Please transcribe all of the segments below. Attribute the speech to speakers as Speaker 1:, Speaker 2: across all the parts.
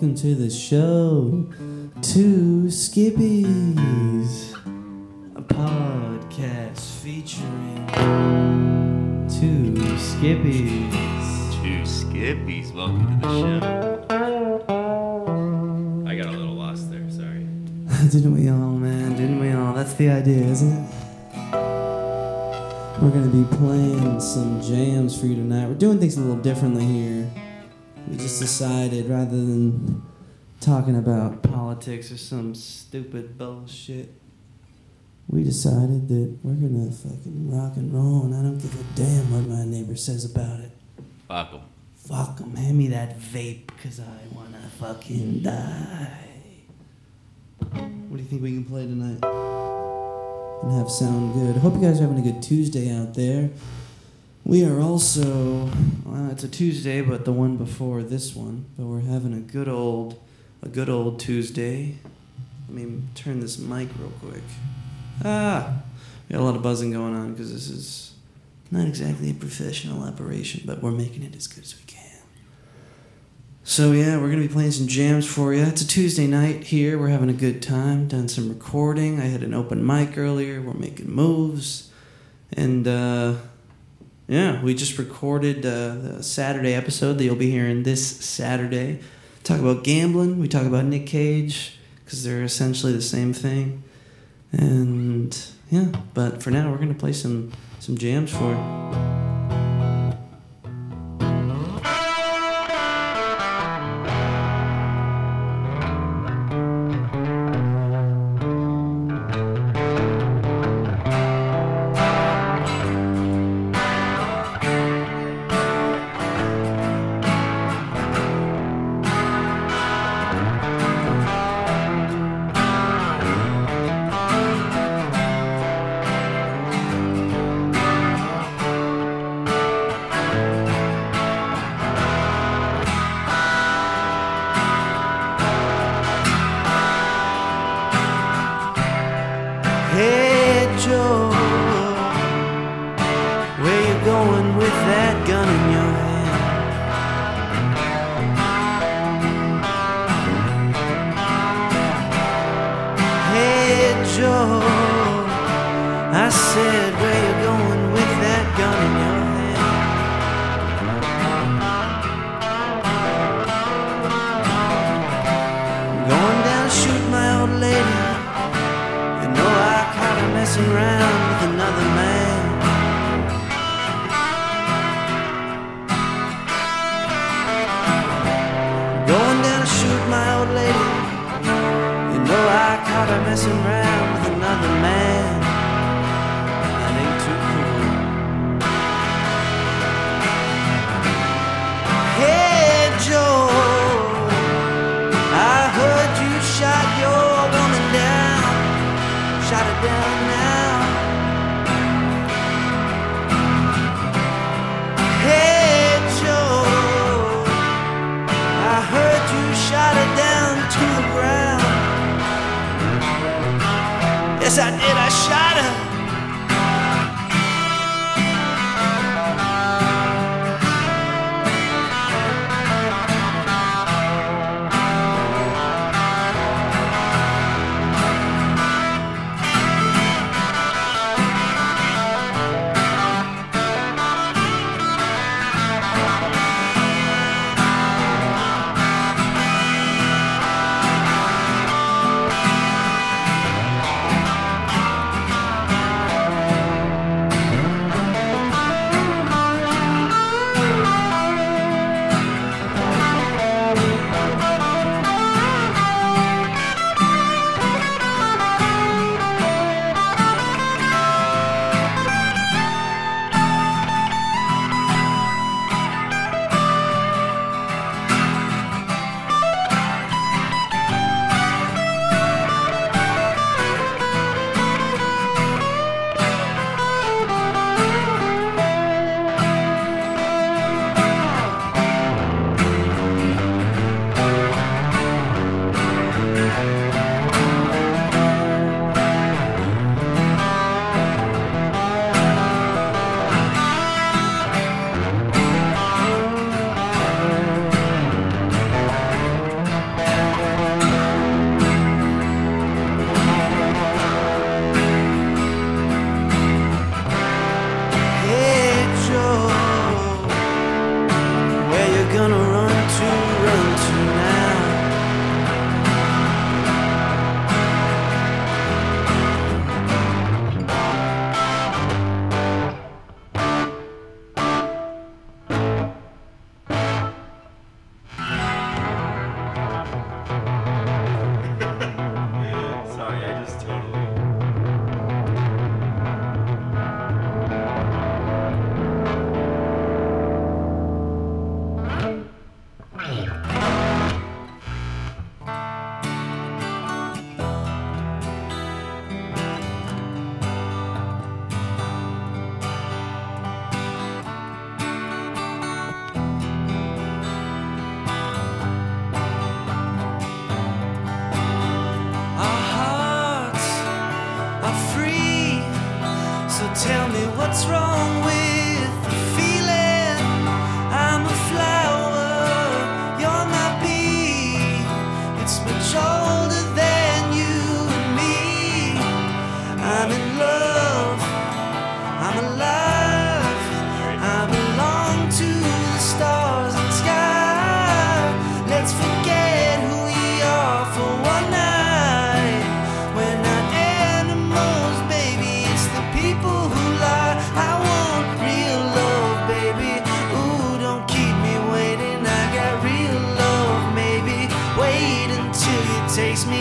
Speaker 1: welcome to the show. Two Skippies, a podcast featuring two Skippies.
Speaker 2: Two Skippies, welcome to the show. I got a little lost there, sorry.
Speaker 1: Didn't we all, man? Didn't we all? That's the idea, isn't it? We're gonna be playing some jams for you tonight. We're doing things a little differently here. We just decided rather than talking about politics or some stupid bullshit, we decided that we're gonna fucking rock and roll, and I don't give a damn what my neighbor says about it.
Speaker 2: Fuck 'em.
Speaker 1: Fuck 'em, hand me that vape, cause I wanna fucking die. What do you think we can play tonight? And have sound good. Hope you guys are having a good Tuesday out there. We are also, well, it's a Tuesday, but the one before this one. But we're having a good old, a good old Tuesday. Let me turn this mic real quick. Ah, we got a lot of buzzing going on because this is not exactly a professional operation, but we're making it as good as we can. So yeah, we're gonna be playing some jams for you. It's a Tuesday night here. We're having a good time. Done some recording. I had an open mic earlier. We're making moves, and uh, yeah, we just recorded uh, the Saturday episode that you'll be hearing this Saturday. Talk about gambling. We talk about Nick Cage because they're essentially the same thing. And yeah, but for now, we're gonna play some some jams for you. Joe, I said where you going with that gun in your hand? Going down to shoot my old lady. You know I caught her messing around with another man. Messing around with another man.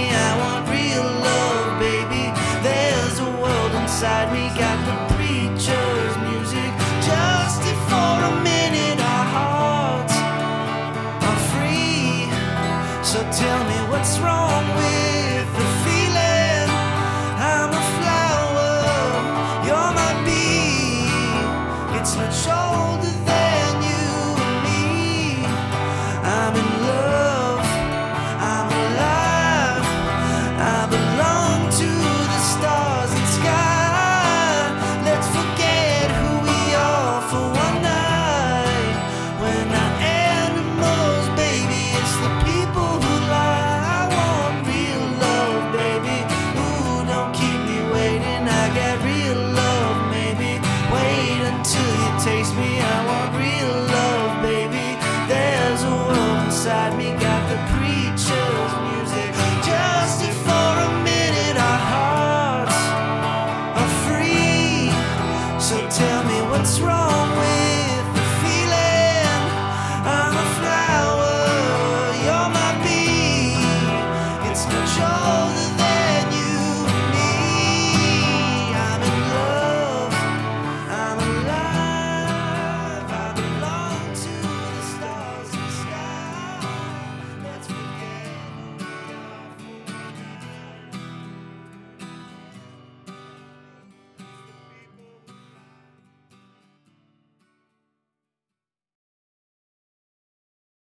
Speaker 1: I want real love, baby. There's a world inside me, got the chase me away.